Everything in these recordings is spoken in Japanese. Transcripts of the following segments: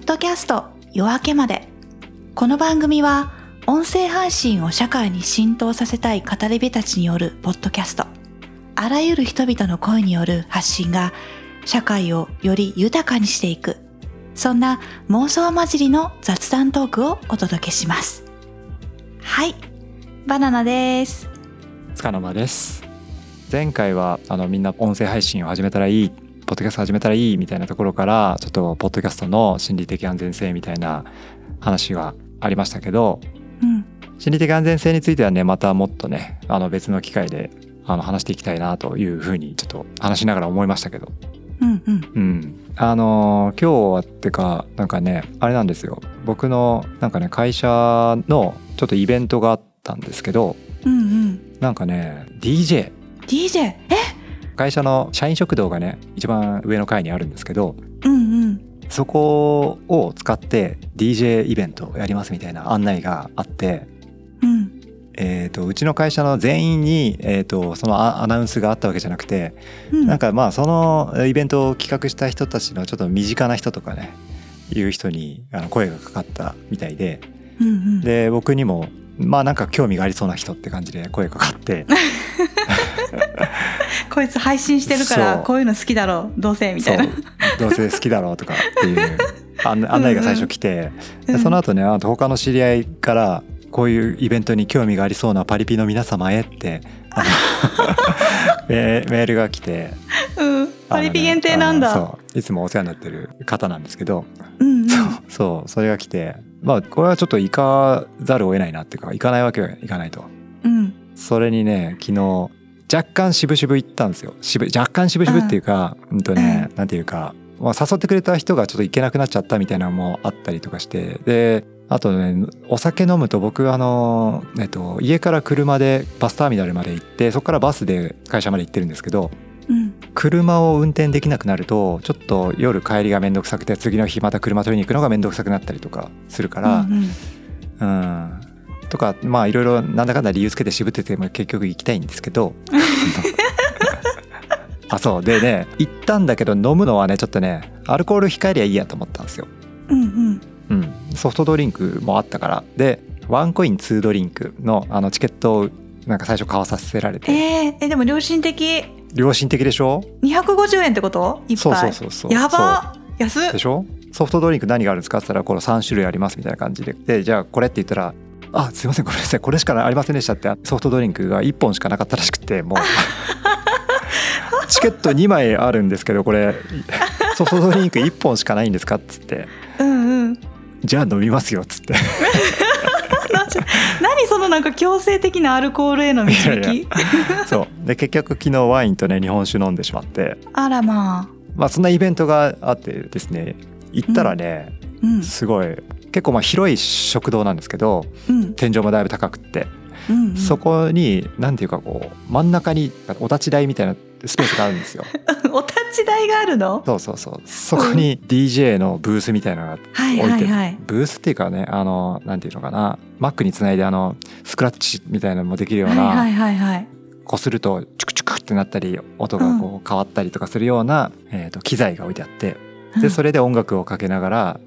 ッドキャスト夜明けまで。この番組は音声配信を社会に浸透させたい語り部たちによるポッドキャスト。あらゆる人々の声による発信が社会をより豊かにしていく。そんな妄想混じりの雑談トークをお届けします。はいバナナです。つかの間です。前回はあのみんな音声配信を始めたらいい。ポッドキャスト始めたらいいみたいなところからちょっとポッドキャストの心理的安全性みたいな話がありましたけどうん。心理的安全性についてはねまたもっとねあの別の機会であの話していきたいなというふうにちょっと話しながら思いましたけど。うんうん。うん。あのー今日はってかなんかねあれなんですよ。僕のなんかね会社のちょっとイベントがあったんですけどうんうん。なんかね DJ DJ え？会社の社員食堂がね一番上の階にあるんですけどうんうん。そこを使って DJ イベントをやりますみたいな案内があって、うん。えー、とうちの会社の全員に、えー、とそのアアナウンスがあったわけじゃなくてうん。なんかまあそのイベントを企画した人たちのちょっと身近な人とかねいう人にあの声がかかったみたいでうんうん。で僕にもまあなんか興味がありそうな人って感じで声かかって こいつ配信してるからこういうの好きだろうどうせみたいな。どうせ好きだろうとかっていう 案案内が最初来て、うんでその後ねあと他の知り合いからこういうイベントに興味がありそうなパリピの皆様へって メメールが来て。うん。パリピ限定なんだ、そう。いつもお世話になってる方なんですけど、うんうん。そうそれが来て。まあこれはちょっと行かざるを得ないなっていうか行かないわけはいかないと。うん。それにね昨日若干渋々行ったんですよ。渋若干渋々っていうかうん。とねなんていうか、まあ、誘ってくれた人がちょっと行けなくなっちゃったみたいなのもあったりとかして。であとねお酒飲むと僕あの、えっと、家から車でバスターミナルまで行ってそこからバスで会社まで行ってるんですけどうん。車を運転できなくなるとちょっと夜帰りが面倒くさくて次の日また車取りに行くのが面倒くさくなったりとかするから、うんうん。うん、とかまあいろいろなんだかんだ理由つけて渋ってても結局行きたいんですけど。あそう。でね行ったんだけど飲むのはねちょっとねアルコール控えりゃいいやと思ったんですよ、うんうん。うん、ソフトドリンクもあったから。でワンコイン2ドリンクのあのチケットをなんか最初買わさせられて。えー、えでも良心的。良心的でしょ？250円ってこと？いっそうぱい。そうそうそうやば。安っ。でしょ？ソフトドリンク何があるんですか？って言ったらこの3種類ありますみたいな感じで。でじゃあこれって言ったら「あすいません。ごめんなさい。これしかありませんでした」って。ソフトドリンクが1本しかなかったらしくてもう。チケット2枚あるんですけどこれ。ソフトドリンク1本しかないんですかっつって。うんうん「じゃあ飲みますよ」っつって。何そのなんか強制的なアルコールへの導き？いやいそう。で結局昨日ワインとね日本酒飲んでしまって。あらまあ。まあそんなイベントがあってですね行ったらね、うん。すごい。結構まあ広い食堂なんですけどうん天井もだいぶ高くって。うんうん。そこに何ていうかこう真ん中にお立ち台みたいなスペースがあるんですよ。お立ち台があるの？そうそうそう。そこに DJ のブースみたいなのがはい置いてる、はい。はいブースっていうかねあのなんていうのかな。Mac につないであのスクラッチみたいなのもできるような、はいはいはいはい。こするとチュクチュクってなったり音がこう変わったりとかするような、えー、と機材が置いてあって。でそれで音楽をかけながら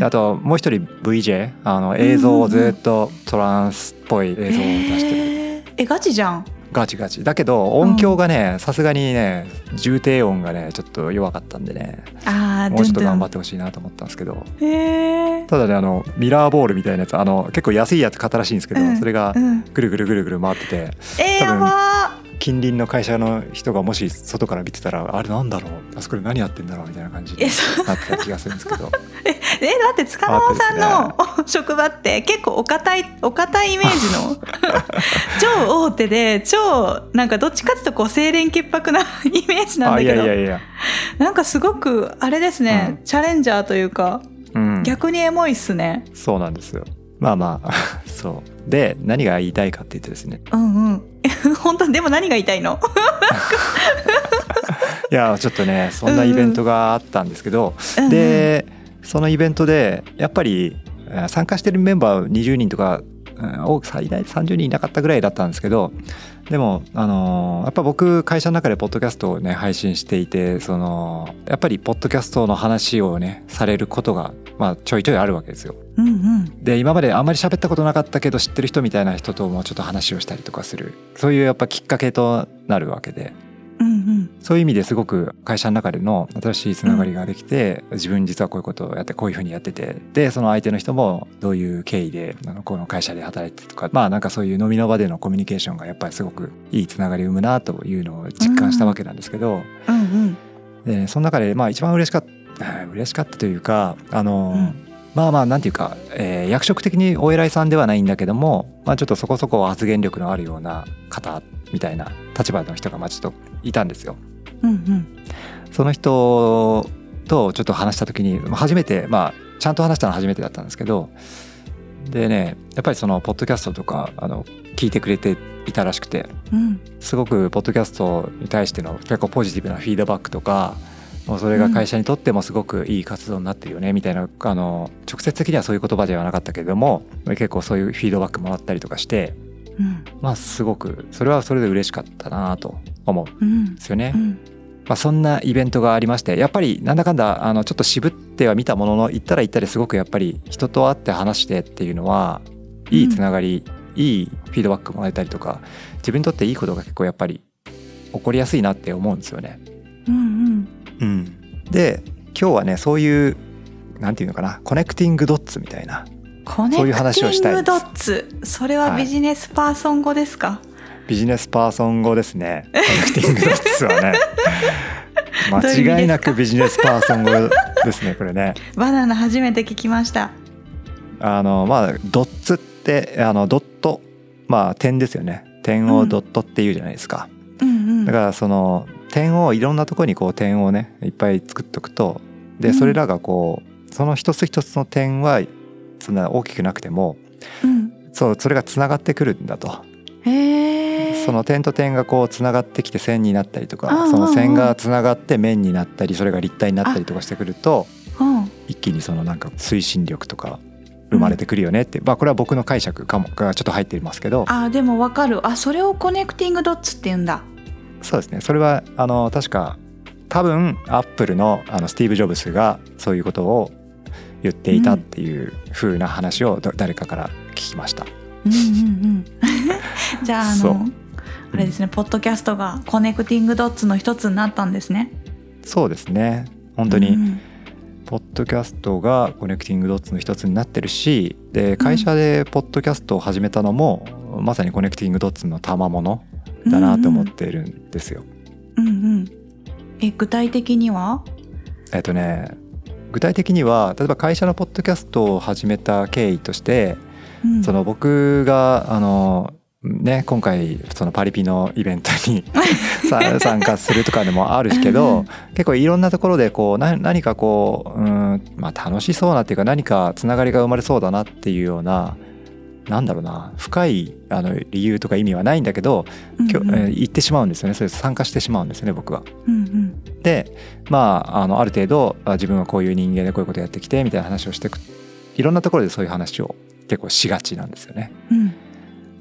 あともう一人 VJ あの映像をずっとトランスっぽい映像を出してる。へー。えガチじゃん。ガチガチ。だけど音響がねさすがにね重低音がねちょっと弱かったんでね。あーもうちょっと頑張っってほしいなと思ったんですけど。ただねあのミラーボールみたいなやつあの結構安いやつ買ったらしいんですけど、うん。それがうんぐるぐるぐるぐる回ってて。えー、や多分ば近隣の会社の人がもし外から見てたらあれなんだろうあそこで何やってんだろうみたいな感じになってた気がするんですけど。え待って塚川さんの職場って結構お堅いお堅いイメージの 超大手で超なんかどっちかっていうとこう清廉潔白なイメージなんだけど。やいやいや、なんかすごくあれですね、うチャレンジャーというかうん、逆にエモいっすね。そうなんですよ。まあまあ そう。で何が言いたいかって言ってですね。うんうん 本当でも何が言いたいの？いやちょっとねそんなイベントがあったんですけど、うんうん。でそのイベントでやっぱりえー参加してるメンバー20人とかうん多く最大30人いなかったぐらいだったんですけどでもあのやっぱ僕会社の中でポッドキャストをね配信していてそのやっぱりポッドキャストの話をねされることがまあちょいちょいあるわけですよ。うんうんで今まであんまり喋ったことなかったけど知ってる人みたいな人ともちょっと話をしたりとかするそういうやっぱきっかけとなるわけでうんうん。そういう意味ですごく会社の中での新しいつながりができて、自分実はこういうことをやってこういうふうにやっててでその相手の人もどういう経緯であのこの会社で働いてとかまあなんかそういう飲みの場でのコミュニケーションがやっぱりすごくいいつながりを生むなというのを実感したわけなんですけど、うんうん。でその中でまあ一番嬉しかった嬉しかったというかあの、うん。まあまあなんていうか、えー役職的にお偉いさんではないんだけども、まあ、ちょっとそこそこ発言力のあるような方みたいな立場の人がまあちょっといたんですよ。うんうん。その人とちょっと話した時にまあ初めてまあちゃんと話したのは初めてだったんですけどでねやっぱりそのポッドキャストとかあの聞いてくれていたらしくてうん。すごくポッドキャストに対しての結構ポジティブなフィードバックとかもうそれが会社にとってもすごくいい活動になってるよねみたいなあの直接的にはそういう言葉ではなかったけれども結構そういうフィードバックもらったりとかしてうん。まあすごくそれはそれで嬉しかったなと思うんうん。ですよね。うん。まあ、そんなイベントがありましてやっぱりなんだかんだあのちょっと渋っては見たものの行ったら行ったですごくやっぱり人と会って話してっていうのはいいつながり、いいフィードバックもらえたりとか自分にとっていいことが結構やっぱり起こりやすいなって思うんですよね。うんうん、で今日はねそういうなんていうのかな connecting dots みたいなコネクテそういう話をしたいです。ィングドッツ。それはビジネスパーソン語ですか、ビジネスパーソン語ですね。connecting dots はね。間違いなくビジネスパーソン語ですねこれね。バナナ初めて聞きました。あのまあ dots ってあのドットまあ点ですよね。点をドットっていうじゃないですか、うんうん。だからその点をいろんなところにこう点をねいっぱい作っておくとうん。でそれらがこうその一つ一つの点はそんな大きくなくてもうん。そうそれがつながってくるんだと。その点と点がこうつながってきて線になったりとかその線がつながって面になったりそれが立体になったりとかしてくるとうん。一気にそのなんか推進力とか生まれてくるよねって、まあこれは僕の解釈かもがちょっと入っていますけど。あでもわかる。あそれを connecting dots って言うんだ。そうですね。それはあの確か多分アップルのあのスティーブ・ジョブスがそういうことを言っていたっていう風な話をど誰かから聞きました。うんうんうん。じゃああのあれですねポッドキャストが connecting dots の一つになったんですね。そうですね。本当にうんポッドキャストが connecting dots の一つになってるしで会社でポッドキャストを始めたのも、まさに connecting dots の賜物だなと思っているんですよ。うんうん。え具体的には？えっとね具体的には例えば会社のポッドキャストを始めた経緯としてうん。その僕があのね今回そのパリピのイベントに さ参加するとかでもあるけどん。結構いろんなところでこうな何かこう、うんまあ、楽しそうなっていうか何かつながりが生まれそうだなっていうようななんだろうな深いあの理由とか意味はないんだけど、きょうん。うんえー言ってしまうんですよね。それ参加してしまうんですよね僕は。うんうん。でまああのある程度あ自分はこういう人間でこういうことやってきてみたいな話をしていくいろんなところでそういう話を結構しがちなんですよね。うん。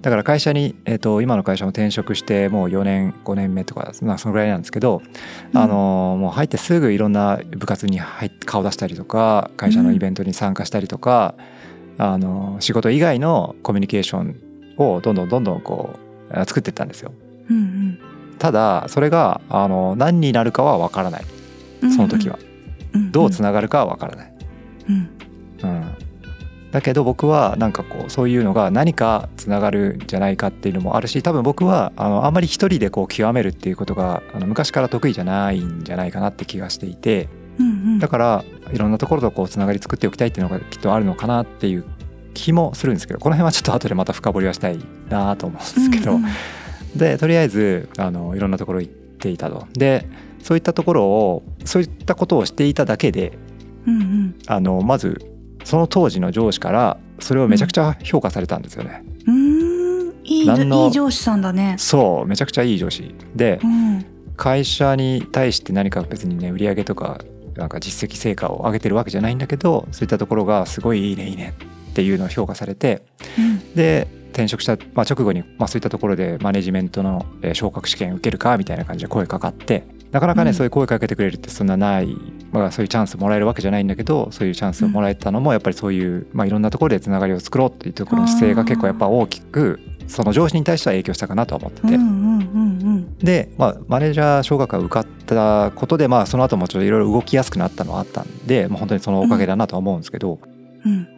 だから会社に、えー、と今の会社も転職してもう4年5年目とか、まあ、そのぐらいなんですけど、うん。あのもう入ってすぐいろんな部活に入って顔出したりとか会社のイベントに参加したりとか、あの仕事以外のコミュニケーションをどんどんどんどんこうあ作っていったんですよ。うんただそれがあの何になるかは分からない。うんその時は、うんどうつながるかは分からない。うん。うん、だけど僕はなんかこうそういうのが何かつながるんじゃないかっていうのもあるし多分僕はあのあんまり一人でこう極めるっていうことがあの昔から得意じゃないんじゃないかなって気がしていて。うんうん。だからいろんなところとこうつながり作っておきたいっていうのがきっとあるのかなっていう気もするんですけどこの辺はちょっと後でまた深掘りはしたいなと思うんですけど、うんうんでとりあえずあのいろんなところ行っていたと。でそういったところをそういったことをしていただけでうんうんあのまずその当時の上司からそれをめちゃくちゃ評価されたんですよね。うーんいいいい上司さんだね。そうめちゃくちゃいい上司でうん会社に対して何か別にね売り上げとかなんか実績成果を上げてるわけじゃないんだけどそういったところがすごいいいねいいねっていうのを評価されてで転職した、まあ、直後に、まあ、そういったところでマネジメントのえー昇格試験受けるかみたいな感じで声かかってなかなかね、うん。そういう声かけてくれるってそんなない、まあ、そういうチャンスもらえるわけじゃないんだけどそういうチャンスをもらえたのもやっぱりそういう、まあ、いろんなところでつながりを作ろうっていうところの姿勢が結構やっぱ大きくその上司に対しては影響したかなとは思ってて。うんうんうんで、まあ、マネージャー昇格が受かったことで、まあ、その後もちょっといろいろ動きやすくなったのはあったんで、まあ、本当にそのおかげだなとは思うんですけど、うん。うん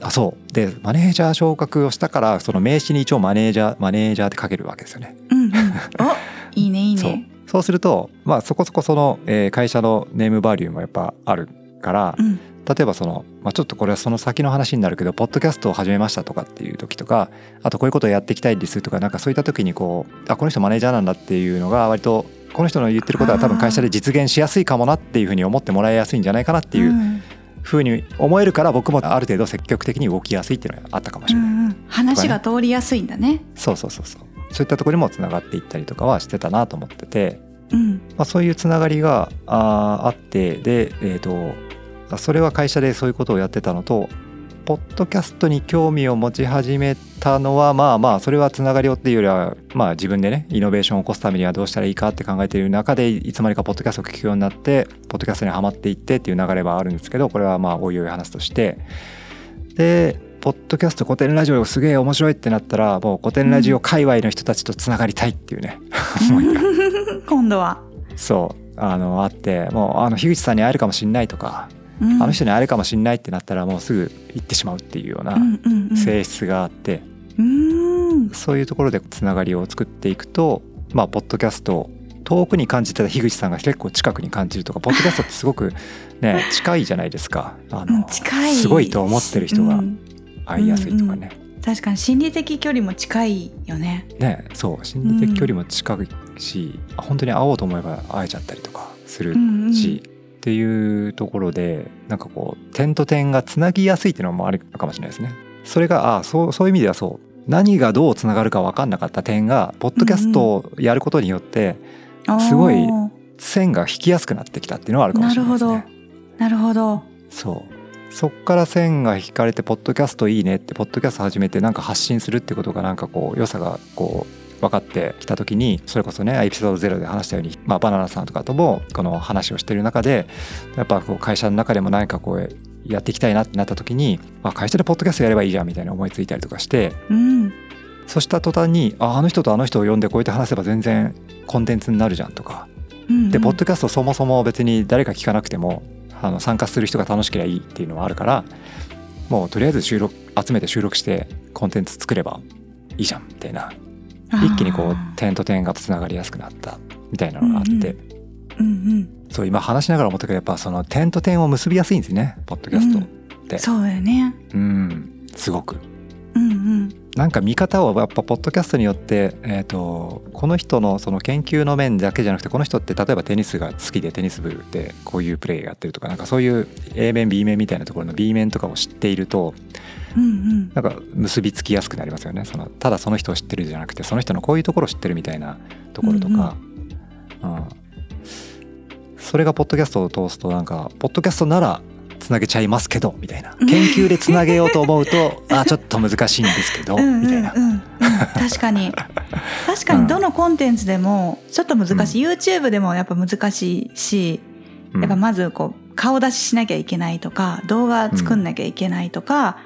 あそう。でマネージャー昇格をしたからその名刺に一応マネージャーマネージャーって書けるわけですよね。うんうん。おいいねいいそう。ねそうすると、まあ、そこそこその、えー会社のネームバリューもやっぱあるからうん。例えばその、まあ、ちょっとこれはその先の話になるけどポッドキャストを始めましたとかっていう時とかあとこういうことをやっていきたいんですとかなんかそういった時にこうあこの人マネージャーなんだっていうのが割とこの人の言ってることは多分会社で実現しやすいかもなっていうふうに思ってもらいやすいんじゃないかなっていううん。ふうに思えるから僕もある程度積極的に動きやすいっていうのがあったかもしれない。うんうん。話が通りやすいんだね。そうそうそうそう。そういったところにもつながっていったりとかはしてたなと思ってて、うん。まあ、そういうつながりがあーあってで、えー、とそれは会社でそういうことをやってたのとポッドキャストに興味を持ち始めたのはまあまあそれはつながりをっていうよりはまあ自分でねイノベーションを起こすためにはどうしたらいいかって考えている中でいつまにかポッドキャストを聞くようになってポッドキャストにはまっていってっていう流れはあるんですけどこれはまあおいおい話すとして。でポッドキャスト古典ラジオすげえ面白いってなったらもう古典ラジオ界隈の人たちとつながりたいっていうね、思いが。今度は。そう。あのあってもうあの樋口さんに会えるかもしんないとか、うんあの人に会えるかもしんないってなったらもうすぐ行ってしまうっていうようなうんうんうん。性質があって、うん。そういうところでつながりを作っていくとまあポッドキャストを遠くに感じてた樋口さんが結構近くに感じるとかポッドキャストってすごくね 近いじゃないですか。あうんの近い。すごいと思ってる人がうん。会いやすいとかね、確かに心理的距離も近いよね。ねそう。心理的距離も近いし、本当に会おうと思えば会えちゃったりとかするうんうん。し、っていうところでなんかこう点と点がつなぎやすいっていうのもあるかもしれないですね。それがあそうそういう意味ではそう。何がどうつながるか分かんなかった点がポッドキャストをやることによってすごい線が引きやすくなってきたっていうのはあるかもしれないですね。ど。なるほど。そう。そっから線が引かれてポッドキャストいいねってポッドキャスト始めてなんか発信するってことがなんかこう良さがこう分かってきた時にそれこそねエピソードゼロで話したように、まあ、バナナさんとかともこの話をしてる中でやっぱこう会社の中でも何かこうやっていきたいなってなった時に、まあ、会社でポッドキャストやればいいじゃんみたいな思いついたりとかしてうん。そした途端にああの人とあの人を呼んでこうやって話せば全然コンテンツになるじゃんとか。うんでポッドキャストそもそも別に誰か聞かなくてもあの参加する人が楽しければいいっていうのはあるからもうとりあえず収録集めて収録してコンテンツ作ればいいじゃんみたいな一気にこうあ点と点がつながりやすくなったみたいなのがあって、うんーうんうん。そう今話しながら思ったけどやっぱその点と点を結びやすいんですねポッドキャストって。そうだよね。うん。すごく。うんうんなんか見方をやっぱポッドキャストによって、えー、とこの人のその研究の面だけじゃなくてこの人って例えばテニスが好きでテニス部でこういうプレーやってるとかなんかそういう A 面 B 面みたいなところの B 面とかを知っているとうんうん。なんか結びつきやすくなりますよね。そのただその人を知ってるじゃなくてその人のこういうところを知ってるみたいなところとか、うん。それがポッドキャストを通すとなんかポッドキャストならつなげちゃいますけどみたいな。研究でつなげようと思うと あちょっと難しいんですけどうんうんみたいな。うん。うん確かに。確かにどのコンテンツでもちょっと難しい、YouTube でもやっぱ難しいしうん。やっぱまずこう顔出ししなきゃいけないとか動画作んなきゃいけないとか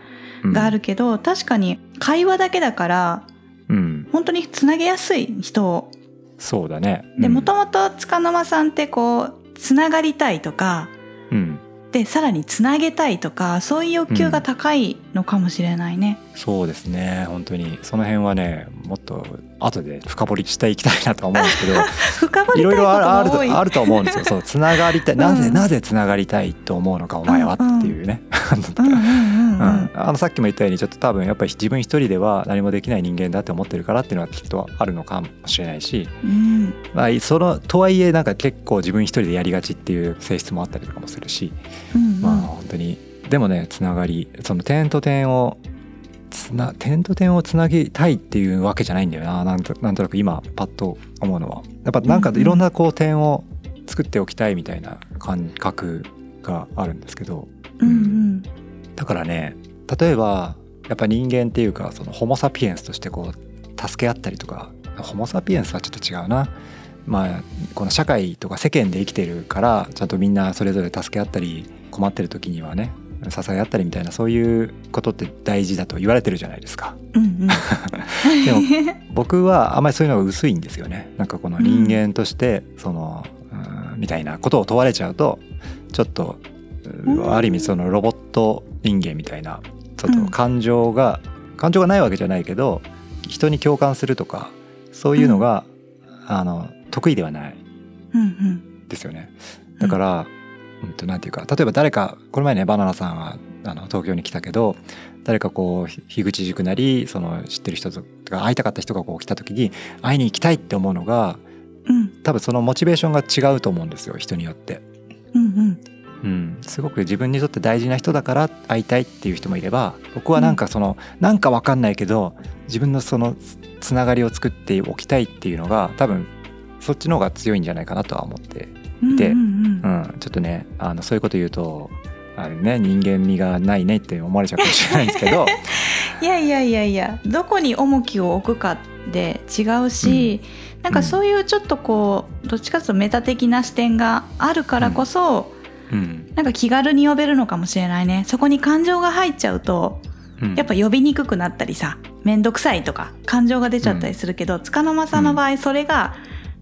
があるけど、確かに会話だけだからうん、うん本当につなげやすい人を。そうだね。でうん。もともと塚沼さんってこうつながりたいとかうんでさらにつなげたいとかそういう欲求が高いのかもしれないね。そうですね。本当に。その辺はねもっと後で深掘りしていきたいなとは思うんですけど 深掘りたいろいろあるあると思うんですよ。そうつながりたい。なぜ、うん。なぜつながりたいと思うのかお前はっていうね、うん うん。うんううんん、あのさっきも言ったようにちょっと多分やっぱり自分一人では何もできない人間だって思ってるからっていうのはきっとあるのかもしれないし、うん。まあ、そのとはいえなんか結構自分一人でやりがちっていう性質もあったりとかもするし、うんまあ本当にでもねつながりその点と点をつな点と点をつなぎたいっていうわけじゃないんだよななんとなんとなく今パッと思うのは。やっぱなんかうんうんいろんなこう点を作っておきたいみたいな感覚があるんですけど。うん。うんだからね例えばやっぱ人間っていうかそのホモ・サピエンスとしてこう助け合ったりとかホモ・サピエンスはちょっと違うな。まあ、この社会とか世間で生きてるからちゃんとみんなそれぞれ助け合ったり困ってる時にはね支え合ったりみたいなそういうことって大事だと言われてるじゃないですか。うんうん、でも僕はあんまりそういうのが薄いんですよね。なんかこの人間としてその、うん、みたいなことを問われちゃうとちょっと、ある意味そのロボット人間みたいなちょっと感情が、うん、感情がないわけじゃないけど人に共感するとかそういうのが、うん、あの得意ではない。ですよね。だから、うんと、なんていうか例えば誰かこの前ねバナナさんはあの東京に来たけど誰かこう樋口塾なりその知ってる人とか会いたかった人がこう来た時に会いに行きたいって思うのが、うん、多分そのモチベーションが違うと思うんですよ人によって。うんうんうん、すごく自分にとって大事な人だから会いたいっていう人もいれば僕はなんかその、うん、なんか分かんないけど自分のそのつながりを作っておきたいっていうのが多分そっちの方が強いんじゃないかなとは思っていて、うん、うん、ちょっとねあのそういうこと言うとあれね人間味がないねって思われちゃうかもしれないんですけど。いやいやいやいやどこに重きを置くかで違うし、うん、なんかそういうちょっとこうどっちかというとメタ的な視点があるからこそ、うん、なんか気軽に呼べるのかもしれないね。そこに感情が入っちゃうと、うん、やっぱ呼びにくくなったりさ面倒くさいとか感情が出ちゃったりするけど、つかの間さんの場合それが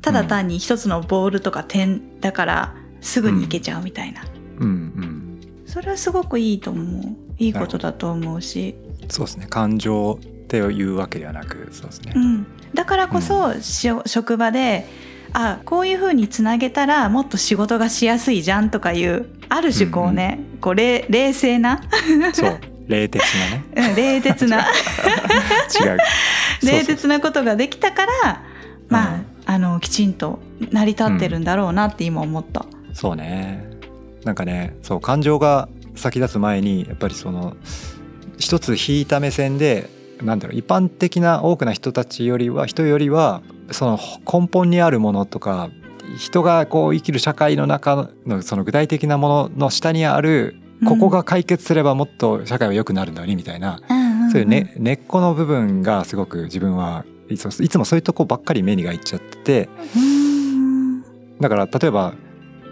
ただ単に一つのボールとか点だからすぐに行けちゃうみたいな、うん。うん。それはすごくいいと思う。いいことだと思うし。そうですね。感情っていうわけではなくそうですね、うん、だからこそ、うん、職場であこういうふうにつなげたらもっと仕事がしやすいじゃんとかいうある種こうね、うんうん、こう冷冷静な。そう冷徹なね、冷徹な。違 う。冷徹なことができたからまあ、うん、あのきちんと成り立ってるんだろうなって今思った、うん、そうね。なんかねそう感情が先立つ前にやっぱりその一つ引いた目線でなんだろう一般的な多くな人たちよりは人よりはその根本にあるものとか人がこう生きる社会の中のその具体的なものの下にあるここが解決すればもっと社会は良くなるのにみたいな、そういう、ね、根っこの部分がすごく自分はいつもいつもそういうとこばっかり目にがいっちゃっててだから例えば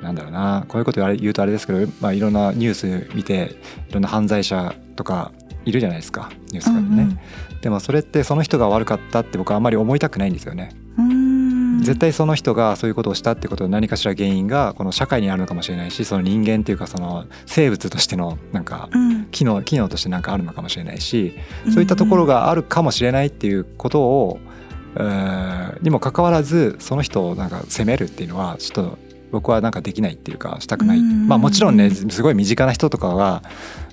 なんだろうなこういうこと言うとあれですけど、まあ、いろんなニュース見ていろんな犯罪者とかいるじゃないですかニュースからね、うんうん、でもそれってその人が悪かったって僕はあんまり思いたくないんですよね。絶対その人がそういうことをしたってことの何かしら原因がこの社会にあるのかもしれないしその人間っていうかその生物としてのなんか機能機能としてなんかあるのかもしれないしそういったところがあるかもしれないっていうことをにもかかわらずその人をなんか責めるっていうのはちょっと僕はなんかできないっていうかしたくない、まあもちろんねすごい身近な人とかが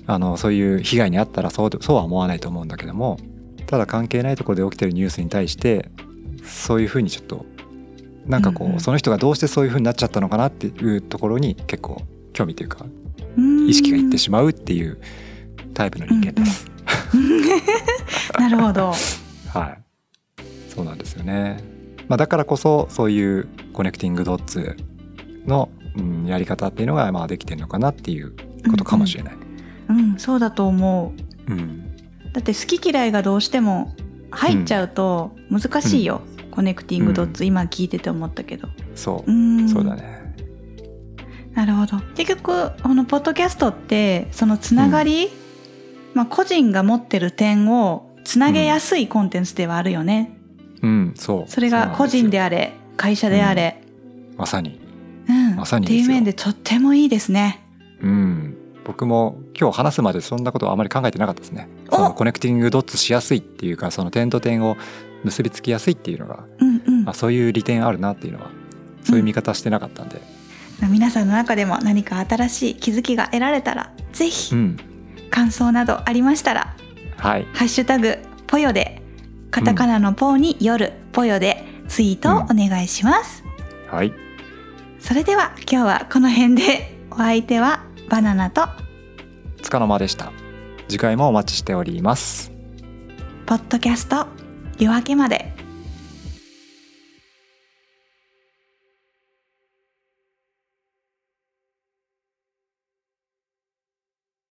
あのそういう被害に遭ったらそうそうは思わないと思うんだけどもただ関係ないところで起きてるニュースに対してそういうふうにちょっとなんかこう、その人がどうしてそういうふうになっちゃったのかなっていうところに結構興味というか意識がいってしまうっていうタイプの人間です。なるほど。はい。そうなんですよね。まあだからこそそういう connecting dots の、うん、やり方っていうのがまあできてるのかなっていうことかもしれない。うん、うん、そうだと思う。うん、だって好き嫌いがどうしても入っちゃうと難しいよ、うん、 connecting dots、今聞いてて思ったけど。そう、うん、そうだね。なるほど。結局このポッドキャストってそのつながり、まあ、個人が持ってる点をつなげやすいコンテンツではあるよね。うん、そう。それが個人であれ会社であれ、まさにうん、まさにっていう面でとってもいいですね。うん、僕も今日話すまでそんなことはあまり考えてなかったですね。そのコネクティングドッツしやすいっていうかその点と点を結びつきやすいっていうのが、うんうん、あそういう利点あるなっていうのはそういう見方してなかったんで、うん、皆さんの中でも何か新しい気づきが得られたらぜひ、うん、感想などありましたら「はい、ハッシュタグポヨでカタカナのポーに夜、ポヨでツイートをお願いします。はいそれでは今日はこの辺で。お相手はバナナと。束の間でした。次回もお待ちしております。ポッドキャスト夜明けまで